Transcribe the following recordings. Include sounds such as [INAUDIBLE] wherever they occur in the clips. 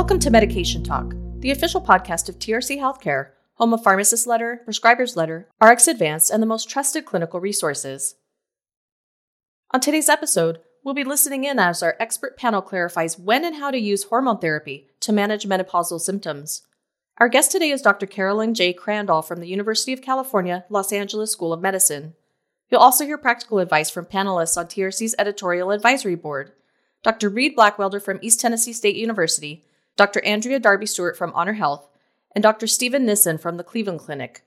Welcome to Medication Talk, the official podcast of TRC Healthcare, home of Pharmacist Letter, Prescriber's Letter, RX Advanced, and the most trusted clinical resources. On today's episode, we'll be listening in as our expert panel clarifies when and how to use hormone therapy to manage menopausal symptoms. Our guest today is Dr. Carolyn J. Crandall from the University of California, Los Angeles School of Medicine. You'll also hear practical advice from panelists on TRC's editorial advisory board Dr. Reid Blackwelder from East Tennessee State University, Dr. Andrea Darby Stewart from Honor Health, and Dr. Steven Nissen from the Cleveland Clinic.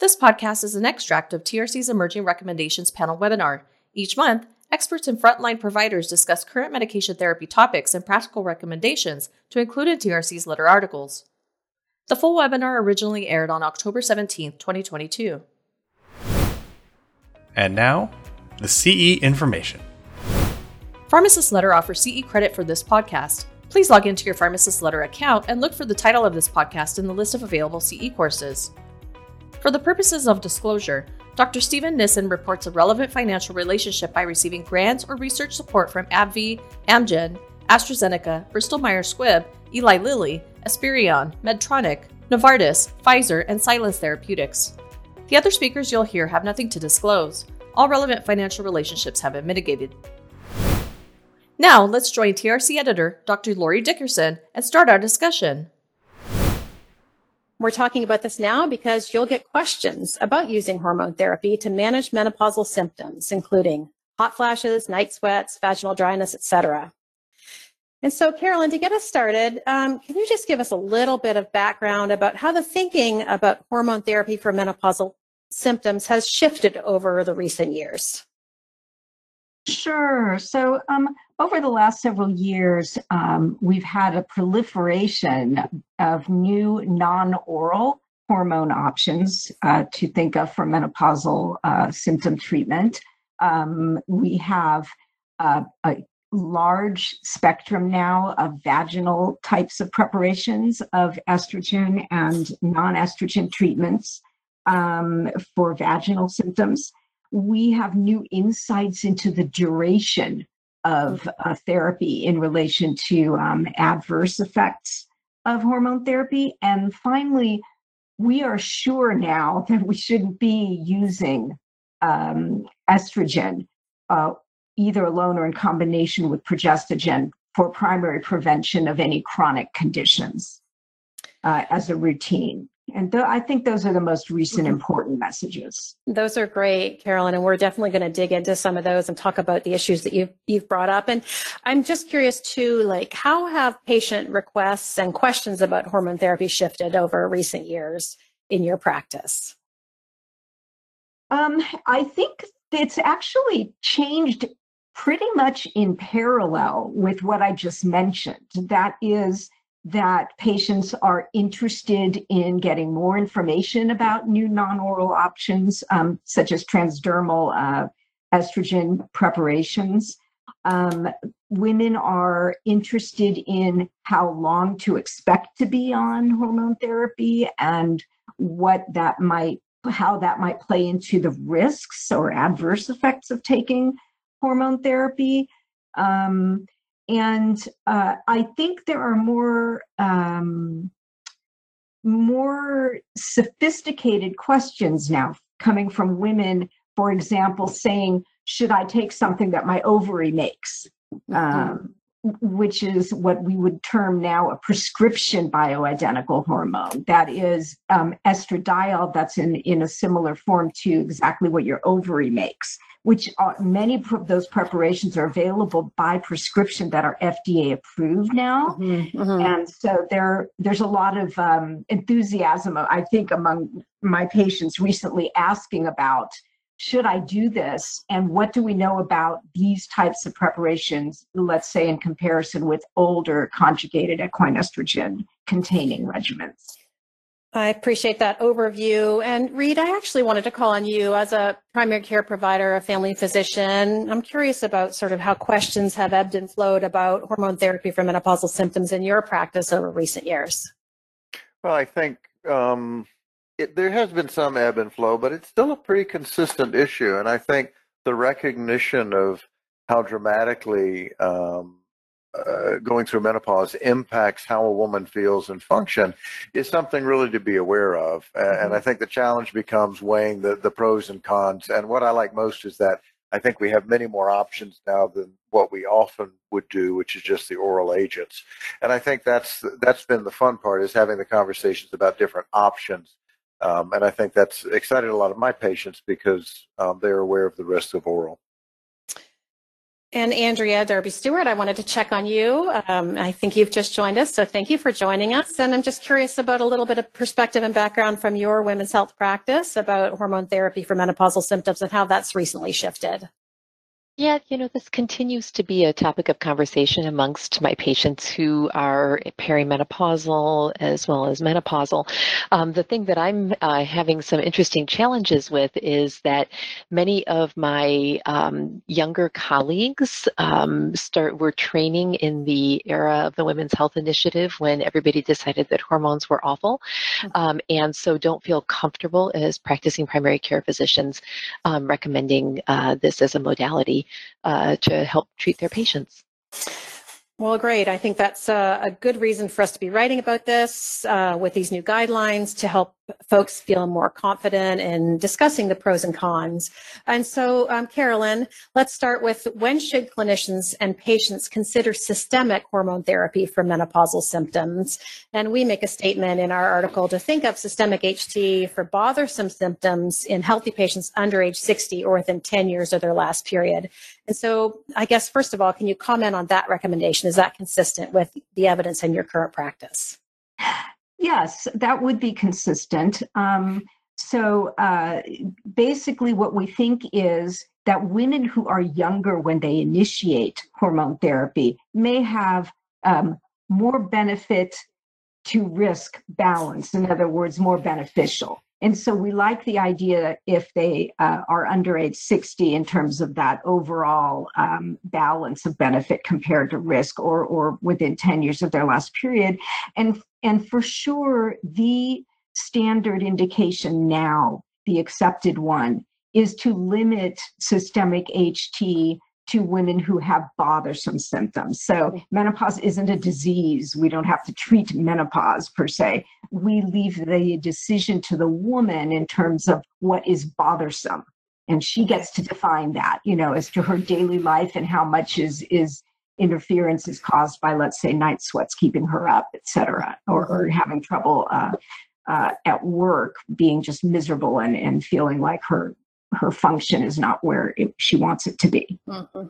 This podcast is an extract of TRC's Emerging Recommendations panel webinar. Each month, experts and frontline providers discuss current medication therapy topics and practical recommendations to include in TRC's letter articles. The full webinar originally aired on October 17, 2022. And now, the CE information. Pharmacist Letter offers CE credit for this podcast. Please log into your Pharmacist Letter account and look for the title of this podcast in the list of available CE courses. For the purposes of disclosure, Dr. Steven Nissen reports a relevant financial relationship by receiving grants or research support from AbbVie, Amgen, AstraZeneca, Bristol Myers Squibb, Eli Lilly, Esperion, Medtronic, Novartis, Pfizer, and Silence Therapeutics. The other speakers you'll hear have nothing to disclose. All relevant financial relationships have been mitigated. Now, let's join TRC editor Dr. Lori Dickerson and start our discussion. We're talking about this now because you'll get questions about using hormone therapy to manage menopausal symptoms, including hot flashes, night sweats, vaginal dryness, etc. And so, Carolyn, to get us started, um, can you just give us a little bit of background about how the thinking about hormone therapy for menopausal symptoms has shifted over the recent years? Sure. So, um, over the last several years, um, we've had a proliferation of new non oral hormone options uh, to think of for menopausal uh, symptom treatment. Um, we have uh, a large spectrum now of vaginal types of preparations of estrogen and non estrogen treatments um, for vaginal symptoms we have new insights into the duration of uh, therapy in relation to um, adverse effects of hormone therapy. And finally, we are sure now [LAUGHS] that we shouldn't be using um, estrogen uh, either alone or in combination with progestogen for primary prevention of any chronic conditions uh, as a routine. And th- I think those are the most recent mm-hmm. important messages. Those are great, Carolyn, and we're definitely going to dig into some of those and talk about the issues that you've you've brought up. And I'm just curious too, like how have patient requests and questions about hormone therapy shifted over recent years in your practice? Um, I think it's actually changed pretty much in parallel with what I just mentioned. That is that patients are interested in getting more information about new non-oral options, um, such as transdermal uh, estrogen preparations. Um, women are interested in how long to expect to be on hormone therapy and what that might, how that might play into the risks or adverse effects of taking hormone therapy. Um, and uh, I think there are more um, more sophisticated questions now coming from women. For example, saying, "Should I take something that my ovary makes?" Mm-hmm. Um, which is what we would term now a prescription bioidentical hormone. That is um, estradiol, that's in, in a similar form to exactly what your ovary makes which are many of those preparations are available by prescription that are FDA approved now. Mm-hmm, mm-hmm. And so there, there's a lot of um, enthusiasm, I think, among my patients recently asking about should I do this? And what do we know about these types of preparations, let's say in comparison with older conjugated equine estrogen containing regimens? I appreciate that overview. And Reid, I actually wanted to call on you as a primary care provider, a family physician. I'm curious about sort of how questions have ebbed and flowed about hormone therapy for menopausal symptoms in your practice over recent years. Well, I think um, it, there has been some ebb and flow, but it's still a pretty consistent issue. And I think the recognition of how dramatically um, uh, going through menopause impacts how a woman feels and function is something really to be aware of. Mm-hmm. And I think the challenge becomes weighing the, the pros and cons. And what I like most is that I think we have many more options now than what we often would do, which is just the oral agents. And I think that's that's been the fun part is having the conversations about different options. Um, and I think that's excited a lot of my patients because um, they're aware of the risks of oral. And Andrea Darby Stewart, I wanted to check on you. Um, I think you've just joined us, so thank you for joining us. And I'm just curious about a little bit of perspective and background from your women's health practice about hormone therapy for menopausal symptoms and how that's recently shifted. Yeah, you know, this continues to be a topic of conversation amongst my patients who are perimenopausal as well as menopausal. Um, the thing that I'm uh, having some interesting challenges with is that many of my um, younger colleagues um, start were training in the era of the Women's Health Initiative when everybody decided that hormones were awful, mm-hmm. um, and so don't feel comfortable as practicing primary care physicians um, recommending uh, this as a modality uh, to help treat their patients. Well, great. I think that's a, a, good reason for us to be writing about this uh, with these new guidelines to help folks feel more confident in discussing the pros and cons. And so, um, Carolyn, let's start with when should clinicians and patients consider systemic hormone therapy for menopausal symptoms? And we make a statement in our article to think of systemic HT for bothersome symptoms in healthy patients under age 60 or within 10 years of their last period. And so, I guess, first of all, can you comment on that recommendation? Is that consistent with the evidence in your current practice? Yes, that would be consistent. Um, so uh, basically, what we think is that women who are younger when they initiate hormone therapy may have um, more benefit to risk balance. In other words, more beneficial. And so we like the idea if they uh, are under age 60 in terms of that overall um, balance of benefit compared to risk or, or within 10 years of their last period. And, and for sure, the standard indication now, the accepted one, is to limit systemic HT to women who have bothersome symptoms. So menopause isn't a disease. We don't have to treat menopause per se. We leave the decision to the woman in terms of what is bothersome. And she gets to define that, you know, as to her daily life and how much is is interference is caused by, let's say, night sweats keeping her up, et cetera, or, or having trouble uh, uh, at work, being just miserable and, and feeling like her her function is not where it, she wants it to be. Mm-hmm.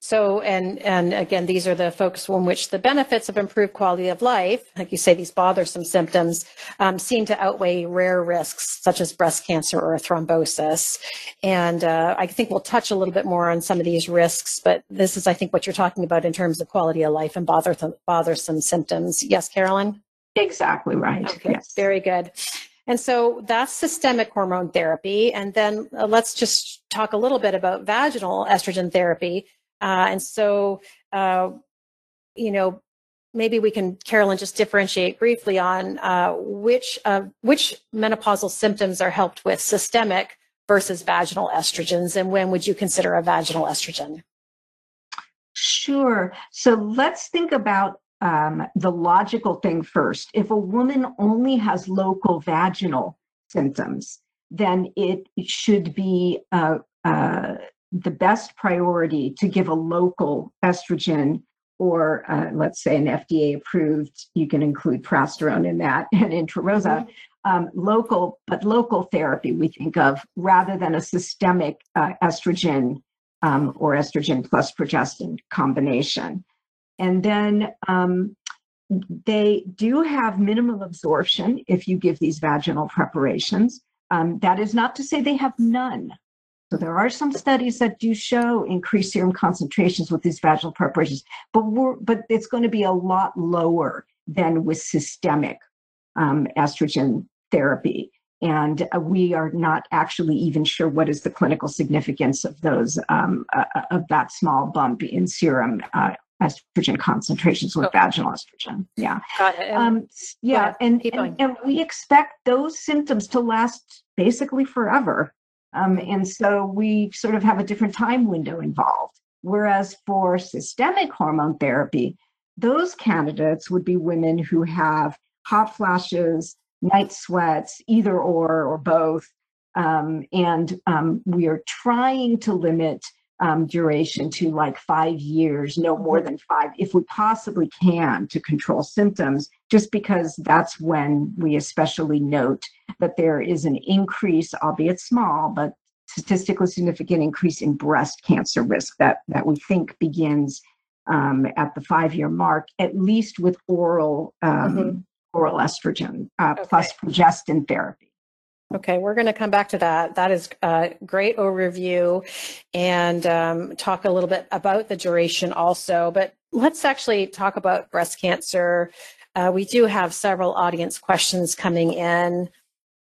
So, and and again, these are the folks from which the benefits of improved quality of life, like you say, these bothersome symptoms, um, seem to outweigh rare risks such as breast cancer or thrombosis. And uh, I think we'll touch a little bit more on some of these risks, but this is, I think, what you're talking about in terms of quality of life and bothersome, bothersome symptoms. Yes, Carolyn. Exactly right. Okay, yes. Very good. And so that's systemic hormone therapy. And then uh, let's just talk a little bit about vaginal estrogen therapy. Uh, and so, uh, you know, maybe we can, Carolyn, just differentiate briefly on uh, which which menopausal symptoms are helped with systemic versus vaginal estrogens, and when would you consider a vaginal estrogen? Sure. So let's think about um, the logical thing first. If a woman only has local vaginal symptoms, then it should be uh, uh, the best priority to give a local estrogen or uh, let's say an FDA approved, you can include progesterone in that and intrarosa, mm-hmm. um, local, but local therapy we think of rather than a systemic uh, estrogen um, or estrogen plus progestin combination. And then um, they do have minimal absorption if you give these vaginal preparations. Um, that is not to say they have none. So there are some studies that do show increased serum concentrations with these vaginal preparations, but but it's going to be a lot lower than with systemic um, estrogen therapy. And uh, we are not actually even sure what is the clinical significance of those um, uh, of that small bump in serum uh, estrogen concentrations with vaginal estrogen. Yeah. Got it. Um, yeah. And, and, and, we expect those symptoms to last basically forever. Um, and so we sort of have a different time window involved. Whereas for systemic hormone therapy, those candidates would be women who have hot flashes, night sweats, either or or both. Um, and um, we are trying to limit um, duration to like five years, no more than five, if we possibly can, to control symptoms, just because that's when we especially note that there is an increase, albeit small, but statistically significant increase in breast cancer risk that, that we think begins um, at the five year mark, at least with oral um, mm-hmm. oral estrogen uh, okay. plus progestin therapy. Okay, we're going to come back to that. That is a great overview and um, talk a little bit about the duration also. But let's actually talk about breast cancer. Uh, we do have several audience questions coming in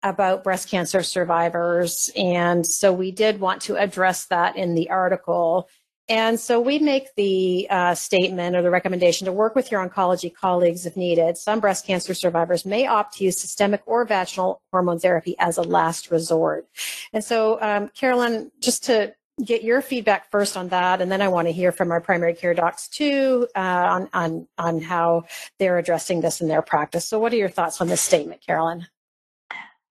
about breast cancer survivors. And so we did want to address that in the article. And so we make the uh, statement or the recommendation to work with your oncology colleagues if needed. Some breast cancer survivors may opt to use systemic or vaginal hormone therapy as a last resort. And so, um, Carolyn, just to get your feedback first on that, and then I want to hear from our primary care docs too uh, on on on how they're addressing this in their practice. So, what are your thoughts on this statement, Carolyn?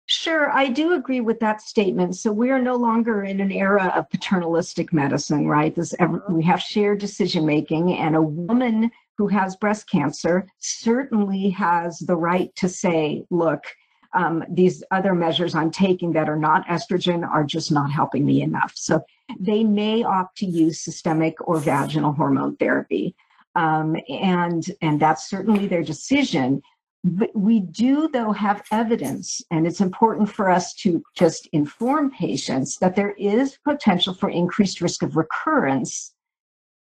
Sure, I do agree with that statement. So we are no longer in an era of paternalistic medicine, right? This we have shared decision making, and a woman who has breast cancer certainly has the right to say, "Look, um, these other measures I'm taking that are not estrogen are just not helping me enough." So they may opt to use systemic or vaginal hormone therapy, um, and and that's certainly their decision. But we do, though, have evidence, and it's important for us to just inform patients that there is potential for increased risk of recurrence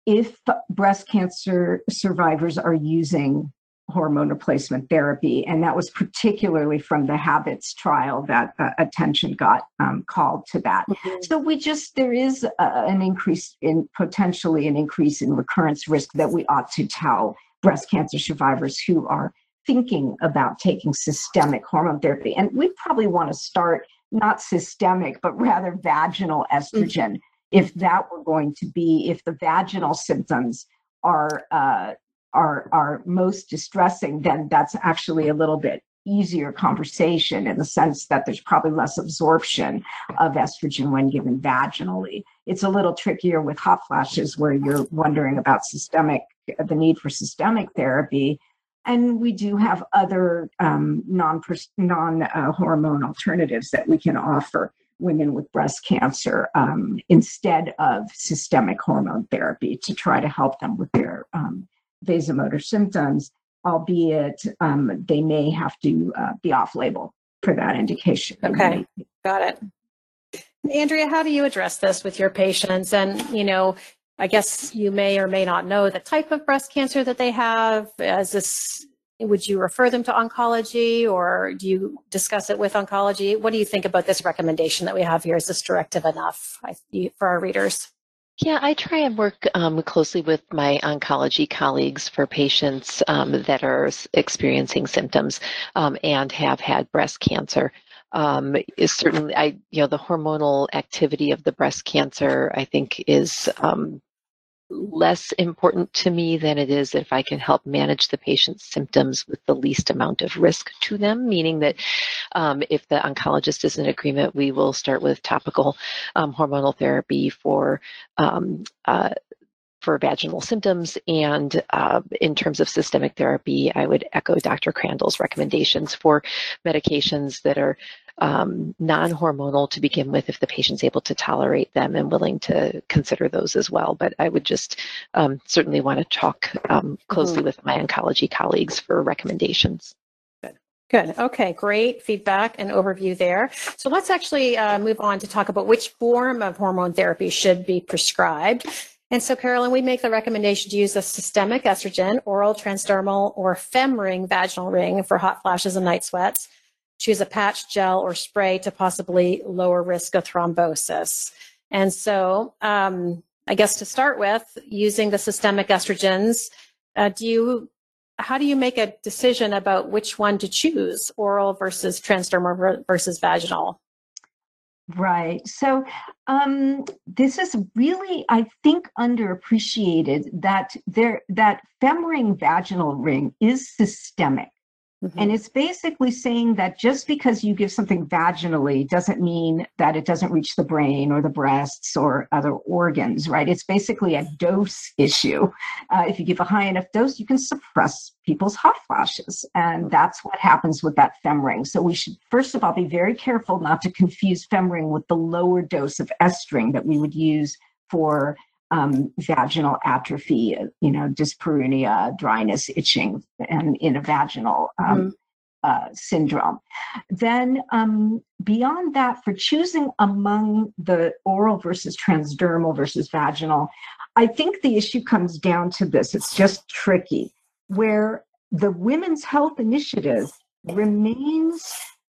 if breast cancer survivors are using hormone replacement therapy. And that was particularly from the HABITS trial that uh, attention got um, called to that. Mm-hmm. So we just, there is uh, an increase in potentially an increase in recurrence risk that we ought to tell breast cancer survivors who are thinking about taking systemic hormone therapy. And we probably want to start not systemic, but rather vaginal estrogen, mm-hmm. if that were going to be, if the vaginal symptoms are uh, are are most distressing, then that's actually a little bit easier conversation in the sense that there's probably less absorption of estrogen when given vaginally. It's a little trickier with hot flashes where you're wondering about systemic the need for systemic therapy and we do have other um, non non uh, hormone alternatives that we can offer women with breast cancer um, instead of systemic hormone therapy to try to help them with their um, vasomotor symptoms, albeit um, they may have to uh, be off label for that indication. Okay, got it. Andrea, how do you address this with your patients? And, you know, I guess you may or may not know the type of breast cancer that they have. As this, would you refer them to oncology or do you discuss it with oncology? What do you think about this recommendation that we have here? Is this directive enough for our readers? Yeah, I try and work um, closely with my oncology colleagues for patients um, that are experiencing symptoms um, and have had breast cancer um, is certainly I you know the hormonal activity of the breast cancer I think is um, less important to me than it is if I can help manage the patient's symptoms with the least amount of risk to them, meaning that um, if the oncologist is in agreement, we will start with topical um, hormonal therapy for um, uh, for vaginal symptoms. And uh, in terms of systemic therapy, I would echo Dr. Crandall's recommendations for medications that are um, non hormonal to begin with if the patient's able to tolerate them and willing to consider those as well. But I would just um, certainly want to talk um, closely mm-hmm. with my oncology colleagues for recommendations. Good. Good. Okay. Great feedback and overview there. So let's actually uh, move on to talk about which form of hormone therapy should be prescribed. And so, Carolyn, we make the recommendation to use a systemic estrogen, oral, transdermal, or femring vaginal ring for hot flashes and night sweats choose a patch, gel, or spray to possibly lower risk of thrombosis. And so, um, I guess to start with, using the systemic estrogens, uh, do you how do you make a decision about which one to choose, oral versus transdermal versus vaginal? Right. So um, this is really, I think, underappreciated that there that femring vaginal ring is systemic. Mm-hmm. And it's basically saying that just because you give something vaginally doesn't mean that it doesn't reach the brain or the breasts or other organs, right? It's basically a dose issue. Uh, if you give a high enough dose, you can suppress people's hot flashes. And that's what happens with that femring. So we should, first of all, be very careful not to confuse femring with the lower dose of estring that we would use for um, vaginal atrophy, you know, dyspareunia, dryness, itching, and in a vaginal um, mm uh, syndrome. Then, um, beyond that, for choosing among the oral versus transdermal versus vaginal, I think the issue comes down to this it's just tricky, where the Women's Health Initiative remains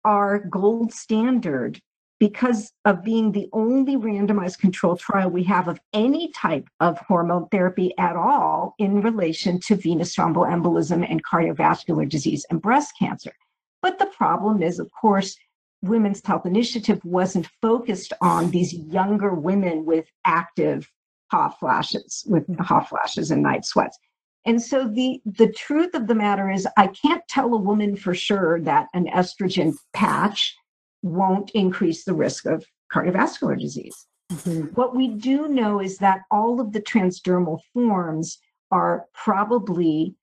our gold standard because of being the only randomized control trial we have of any type of hormone therapy at all in relation to venous thromboembolism and cardiovascular disease and breast cancer. But the problem is, of course, Women's Health Initiative wasn't focused on these younger women with active hot flashes, with hot flashes and night sweats. And so the the truth of the matter is I can't tell a woman for sure that an estrogen patch won't increase the risk of cardiovascular disease. Mm-hmm. What we do know is that all of the transdermal forms are probably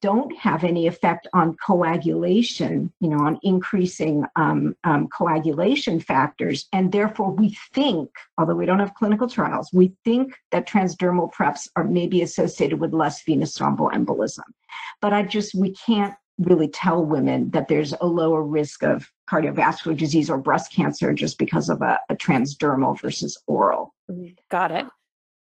don't have any effect on coagulation, you know, on increasing um, um, coagulation factors. And therefore, we think, although we don't have clinical trials, we think that transdermal preps are maybe associated with less venous thromboembolism. But I just, we can't really tell women that there's a lower risk of cardiovascular disease or breast cancer just because of a, a transdermal versus oral. Mm-hmm. Got it.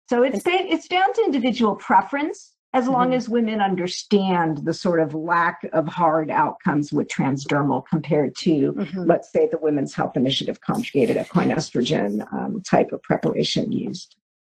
So it's it's down to individual preference as long mm-hmm. as women understand the sort of lack of hard outcomes with transdermal compared to, mm-hmm. let's say, the Women's Health Initiative conjugated equine estrogen um, type of preparation used.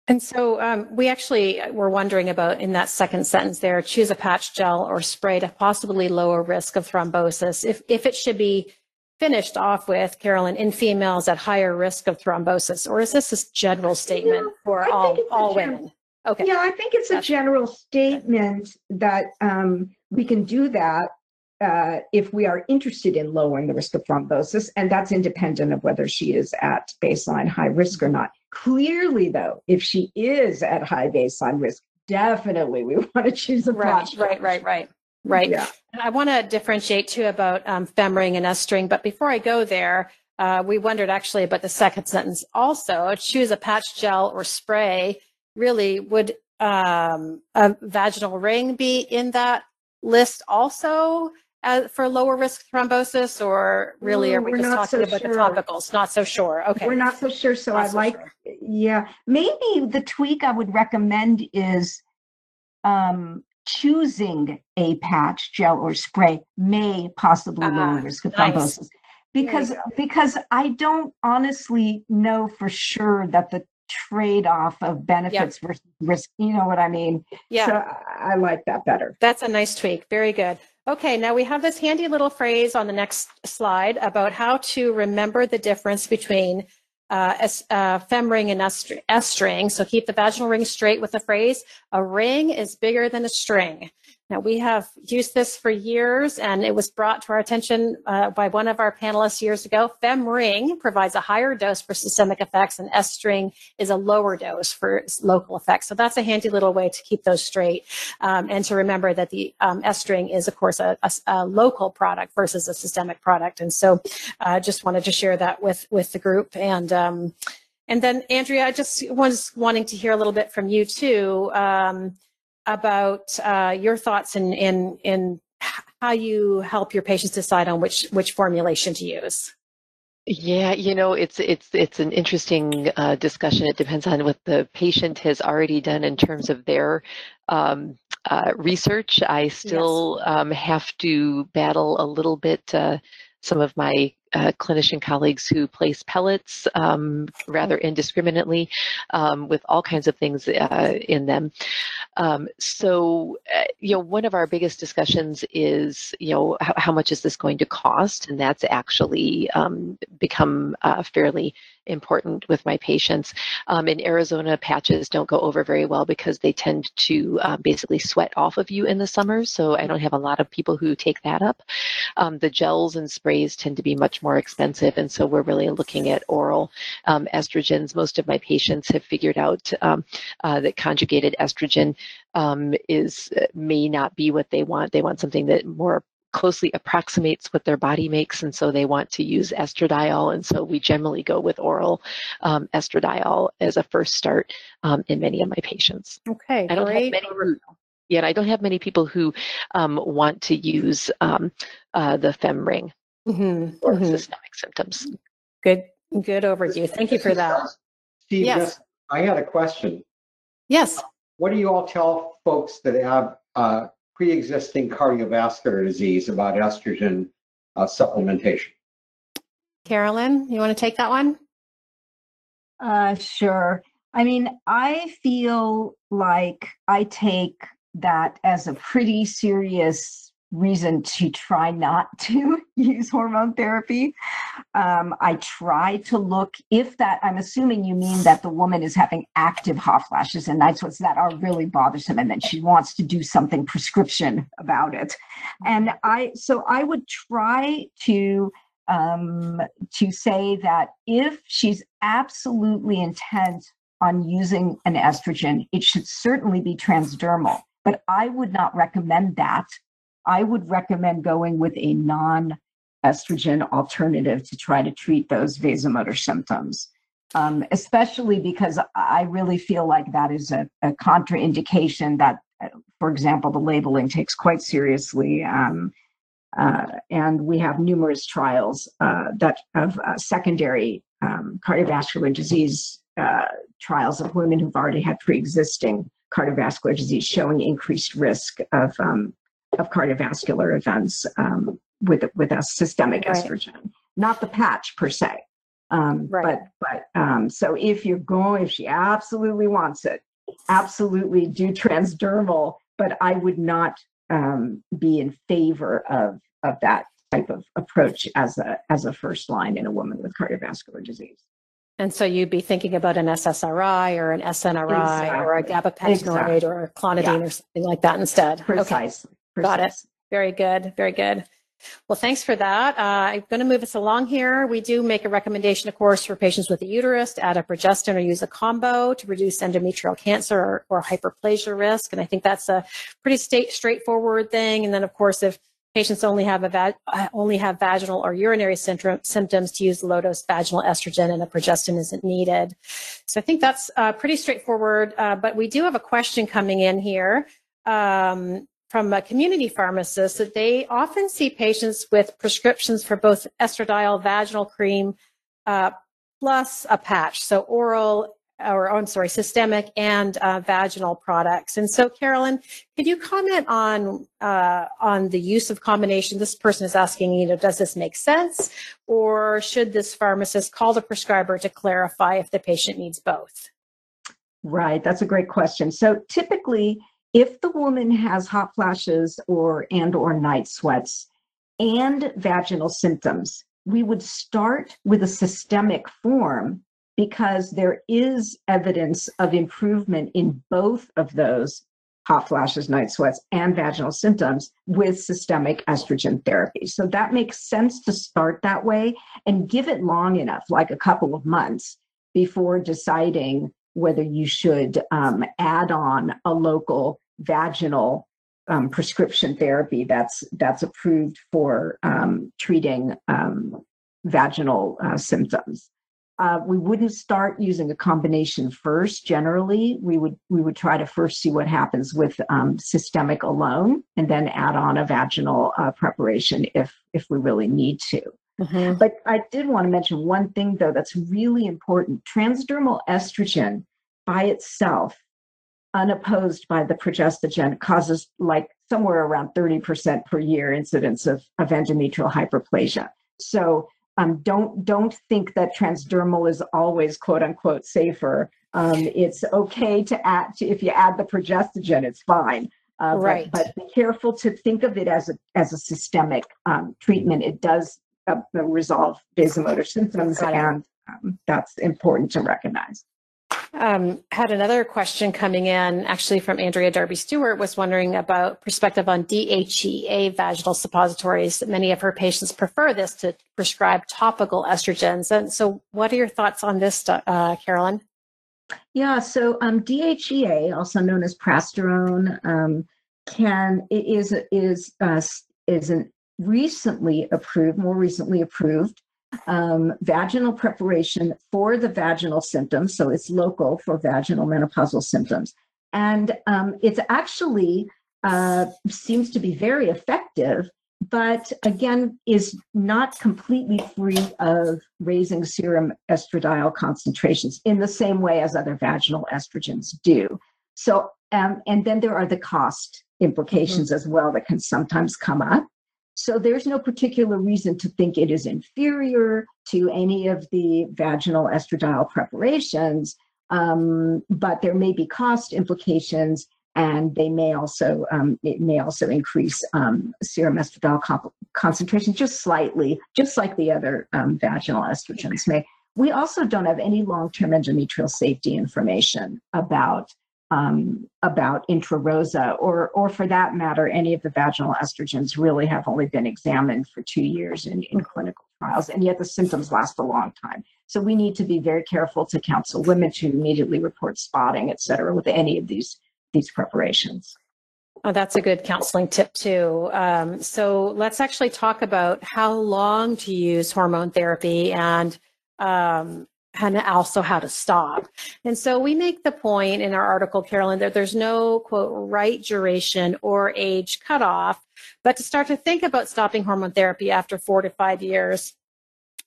And so um, we actually were wondering about in that second sentence there, choose a patch gel or spray to possibly lower risk of thrombosis. If, if it should be finished off with, Carolyn, in females at higher risk of thrombosis, or is this a general statement yeah, for all, all gen- women? Okay. Yeah, I think it's That's a general statement that um, we can do that uh, if we are interested in lowering the risk of thrombosis, and that's independent of whether she is at baseline high risk or not. Clearly, though, if she is at high baseline risk, definitely we [LAUGHS] want to choose a right, patch. Right, right, right, right. Yeah. I want to differentiate too about um, femring and estring, but before I go there, uh, we wondered actually about the second sentence also. Choose a patch gel or spray. Really, would um, a vaginal ring be in that list also? As, for lower risk thrombosis, or really are we just talking so about sure. the topicals? Not so sure. Okay. We're not so sure. So not I so like, sure. yeah, maybe the tweak I would recommend is um, choosing a patch, gel, or spray may possibly uh, lower risk of nice. thrombosis. Because because I don't honestly know for sure that the trade-off of benefits yep. versus risk. You know what I mean? Yeah. So I like that better. That's a nice tweak. Very good. Okay, now we have this handy little phrase on the next slide about how to remember the difference between uh, uh, femring and estring. So keep the vaginal ring straight with the phrase, a ring is bigger than a string. Now, we have used this for years, and it was brought to our attention uh, by one of our panelists years ago. Femring provides a higher dose for systemic effects, and Estring is a lower dose for local effects. So that's a handy little way to keep those straight, um, and to remember that the um, string is, of course, a, a, a, local product versus a systemic product. And so, I uh, just wanted to share that with with the group and. Um, and then, Andrea, I just was wanting to hear a little bit from you too. Um, about uh, your thoughts in, in, in how you help your patients decide on which, which formulation to use. Yeah, you know, it's it's it's an interesting uh, discussion. It depends on what the patient has already done in terms of their um, uh, research. I still yes. um, have to battle a little bit. Uh, some of my uh, clinician colleagues who place pellets um, rather indiscriminately um, with all kinds of things uh, in them. Um, so, uh, you know, one of our biggest discussions is, you know, how, how much is this going to cost? And that's actually um, become uh, fairly important with my patients. Um, in Arizona, patches don't go over very well because they tend to uh, basically sweat off of you in the summer. So I don't have a lot of people who take that up. Um, the gels and sprays tend to be much more expensive. And so we're really looking at oral um, estrogens. Most of my patients have figured out um, uh, that conjugated estrogen um, is uh, may not be what they want. They want something that more closely approximates what their body makes, and so they want to use estradiol. And so we generally go with oral um, estradiol as a first start um, in many of my patients. Okay, I don't great. have many who, yet I don't have many people who um, want to use um, uh, the femring Mhm, for mhm. systemic symptoms. Good, good overview. Thank you for that. Steve, Yes. yes, I had a question. Yes. What do you all tell folks that have uh, pre-existing cardiovascular disease about estrogen uh, supplementation? Carolyn, you want to take that one? Uh, sure. I mean, I feel like I take that as a pretty serious reason to try not to [LAUGHS] use hormone therapy. Um, I try to look if that, I'm assuming you mean that the woman is having active hot flashes and night sweats that are really bothersome and then she wants to do something prescription about it. And I, so I would try to um, to say that if she's absolutely intent on using an estrogen, it should certainly be transdermal. But I would not recommend that. I would recommend going with a non estrogen alternative to try to treat those vasomotor symptoms. Um, especially because I really feel like that is a, a contraindication that, for example, the labeling takes quite seriously. Um, uh, and we have numerous trials uh, that of uh, secondary um, cardiovascular disease uh, trials of women who've already had pre-existing cardiovascular disease showing increased risk of um, of cardiovascular events um, with with a systemic Right. estrogen, not the patch per se. Um, Right. But but um, so if you're going, if she absolutely wants it, absolutely do transdermal. But I would not um, be in favor of of that type of approach as a as a first line in a woman with cardiovascular disease. And so you'd be thinking about an SSRI or an SNRI or a Exactly. gabapentinoid Exactly. or a clonidine Yeah. or something like that instead. Okay. Precisely. Got it. Very good. Very good. Well, thanks for that. Uh, I'm going to move us along here. We do make a recommendation, of course, for patients with a uterus to add a progestin or use a combo to reduce endometrial cancer or, or hyperplasia risk. And I think that's a pretty state, straightforward thing. And then, of course, if patients only have a va- uh, only have vaginal or urinary syndrome, symptoms to use low dose vaginal estrogen and a progestin isn't needed. So I think that's uh, pretty straightforward. Uh, but we do have a question coming in here. Um, from a community pharmacist that they often see patients with prescriptions for both estradiol vaginal cream uh, plus a patch, so oral or oh, I'm sorry, systemic and uh, vaginal products. And so, Carolyn, could you comment on uh, on the use of combination? This person is asking, you know, does this make sense, or should this pharmacist call the prescriber to clarify if the patient needs both? Right. That's a great question. So typically, if the woman has hot flashes or and or night sweats and vaginal symptoms, we would start with a systemic form because there is evidence of improvement in both of those hot flashes, night sweats, and vaginal symptoms with systemic estrogen therapy. So that makes sense to start that way and give it long enough, like a couple of months, before deciding whether you should um, add on a local vaginal um, prescription therapy that's that's approved for um, treating um, vaginal uh, symptoms. Uh, we wouldn't start using a combination first. Generally, we would we would try to first see what happens with um, systemic alone, and then add on a vaginal uh, preparation if if we really need to. But I did want to mention one thing, though, that's really important. Transdermal estrogen by itself, unopposed by the progestogen, causes like somewhere around 30% per year incidence of, of endometrial hyperplasia. So um, don't don't think that transdermal is always quote unquote safer. Um, it's okay to add to, if you add the progestogen, it's fine. Uh, right. But, but, be careful to think of it as a as a systemic um, treatment. It does uh, resolve vasomotor symptoms, and um, that's important to recognize. Um, had another question coming in actually from Andrea Darby Stewart was wondering about perspective on DHEA vaginal suppositories. Many of her patients prefer this to prescribe topical estrogens. And so what are your thoughts on this, uh, Carolyn? Yeah, so um, DHEA, also known as prasterone, um, can is is uh, is an recently approved, more recently approved um, vaginal preparation for the vaginal symptoms. So it's local for vaginal menopausal symptoms. And um, it's actually uh, seems to be very effective, but again, is not completely free of raising serum estradiol concentrations in the same way as other vaginal estrogens do. So, um, and then there are the cost implications mm-hmm. as well that can sometimes come up. So there's no particular reason to think it is inferior to any of the vaginal estradiol preparations, um, but there may be cost implications, and they may also um, it may also increase um, serum estradiol comp- concentration just slightly, just like the other um, vaginal estrogens may. We also don't have any long-term endometrial safety information about um, about intrarosa, or, or for that matter, any of the vaginal estrogens really have only been examined for two years in, in clinical trials, and yet the symptoms last a long time. So we need to be very careful to counsel women to immediately report spotting, et cetera, with any of these, these preparations. Oh, that's a good counseling tip too. Um, so let's actually talk about how long to use hormone therapy and um, and also how to stop. And so we make the point in our article, Carolyn, that there's no quote right duration or age cutoff, but to start to think about stopping hormone therapy after four to five years.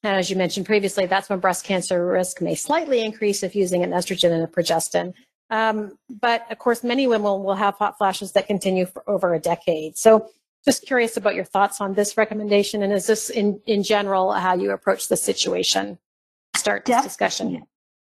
And As you mentioned previously, that's when breast cancer risk may slightly increase if using an estrogen and a progestin. Um, but of course, many women will, have hot flashes that continue for over a decade. So just curious about your thoughts on this recommendation. And is this in, in general how you approach the situation? Start this discussion.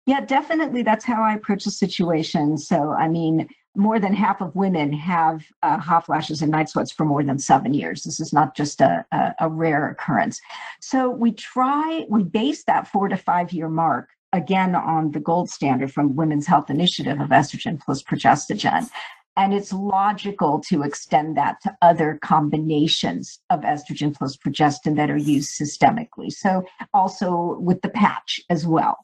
Yeah, definitely. That's how I approach the situation. So, I mean, more than half of women have uh, hot flashes and night sweats for more than seven years. This is not just a, a, a rare occurrence. So, we try, we base that four to five year mark again on the gold standard from Women's Health Initiative of estrogen plus progestogen. And it's logical to extend that to other combinations of estrogen plus progestin that are used systemically. So also with the patch as well.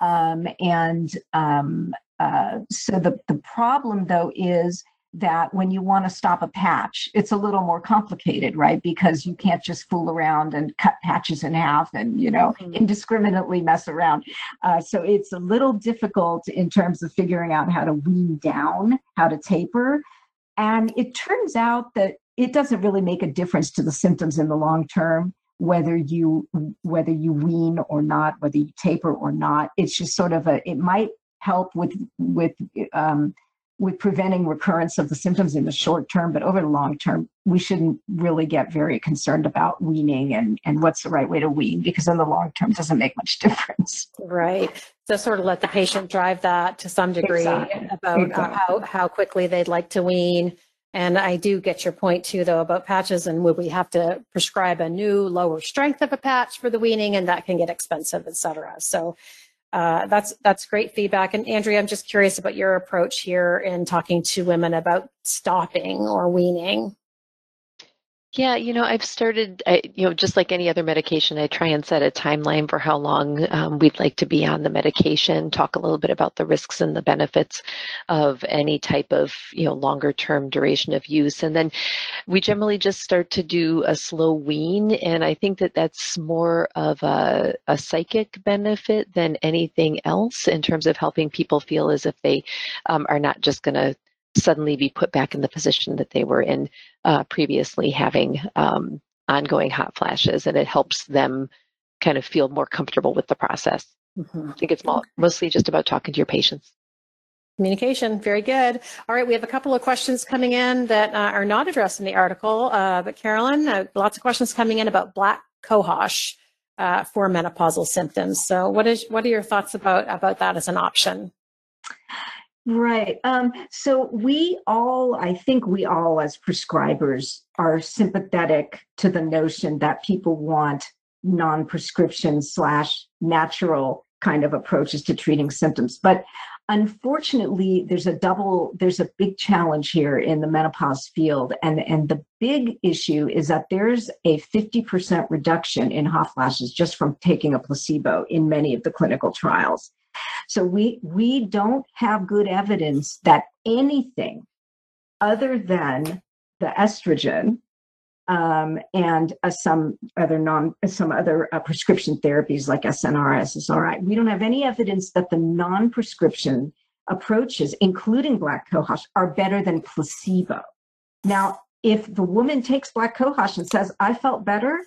Um, and um, uh, so the, the problem though is that when you want to stop a patch, it's a little more complicated, right? Because you can't just fool around and cut patches in half and, you know, mm-hmm. indiscriminately mess around. Uh, so it's a little difficult in terms of figuring out how to wean down, how to taper. And it turns out that it doesn't really make a difference to the symptoms in the long term whether you whether you wean or not whether you taper or not it's just sort of a it might help with with um, with preventing recurrence of the symptoms in the short term, but over the long term, we shouldn't really get very concerned about weaning and, and what's the right way to wean because in the long term doesn't make much [LAUGHS] difference. Right. So sort of let the patient drive that to some degree exactly. about uh, exactly. how, how quickly they'd like to wean. And I do get your point too, though, about patches and would we have to prescribe a new lower strength of a patch for the weaning and that can get expensive, et cetera. So uh, that's that's great feedback. And Andrea, I'm just curious about your approach here in talking to women about stopping or weaning. Yeah, you know, I've started, I, you know, just like any other medication, I try and set a timeline for how long um, we'd like to be on the medication, talk a little bit about the risks and the benefits of any type of, you know, longer term duration of use. And then we generally just start to do a slow wean. And I think that that's more of a, a psychic benefit than anything else in terms of helping people feel as if they um, are not just going to suddenly be put back in the position that they were in uh, previously having um, ongoing hot flashes and it helps them kind of feel more comfortable with the process mm-hmm. i think it's mostly just about talking to your patients Communication, very good. All right, we have a couple of questions coming in that uh, are not addressed in the article, uh, but Carolyn, uh, lots of questions coming in about black cohosh. uh, for menopausal symptoms. So, what is what are your thoughts about about that as an option? Right. Um, so we all, I think we all as prescribers are sympathetic to the notion that people want non-prescription slash natural kind of approaches to treating symptoms. But unfortunately, there's a double, there's a big challenge here in the menopause field. And, and the big issue is that there's a 50% reduction in hot flashes just from taking a placebo in many of the clinical trials. So we we don't have good evidence that anything other than the estrogen um, and uh, some other non some other uh, prescription therapies like SNRI, SSRI. We don't have any evidence that the non-prescription approaches, including black cohosh, are better than placebo. Now, if the woman takes black cohosh and says, "I felt better,"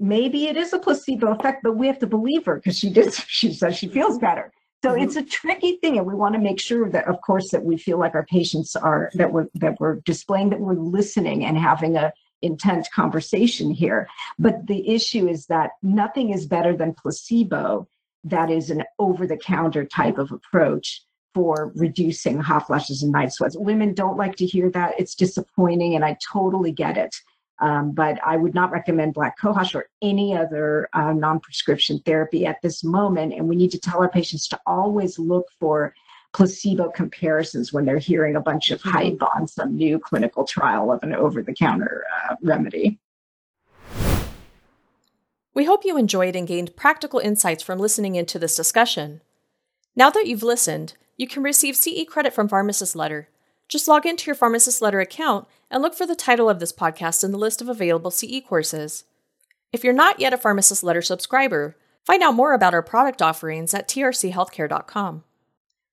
maybe it is a placebo effect, but we have to believe her because she did. [LAUGHS] She says she feels better. So mm-hmm. it's a tricky thing, and we want to make sure that, of course, that we feel like our patients are that we're that we're displaying that we're listening and having a intense conversation here. But the issue is that nothing is better than placebo. That is an over-the-counter type of approach for reducing hot flashes and night sweats. Women don't like to hear that. It's disappointing, and I totally get it. Um, but I would not recommend black cohosh or any other uh, non prescription therapy at this moment. And we need to tell our patients to always look for placebo comparisons when they're hearing a bunch of mm-hmm. hype on some new clinical trial of an over the counter uh, remedy. We hope you enjoyed and gained practical insights from listening into this discussion. Now that you've listened, you can receive CE credit from Pharmacist Letter. Just log into your Pharmacist Letter account and look for the title of this podcast in the list of available CE courses. If you're not yet a Pharmacist Letter subscriber, find out more about our product offerings at trchealthcare.com.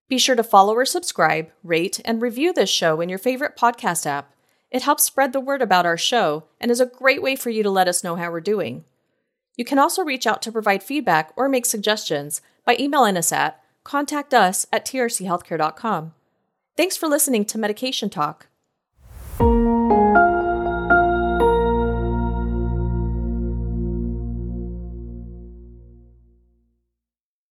Be sure to follow or subscribe, rate, and review this show in your favorite podcast app. It helps spread the word about our show and is a great way for you to let us know how we're doing. You can also reach out to provide feedback or make suggestions by emailing us at contact us at trchealthcare.com. Thanks for listening to Medication Talk.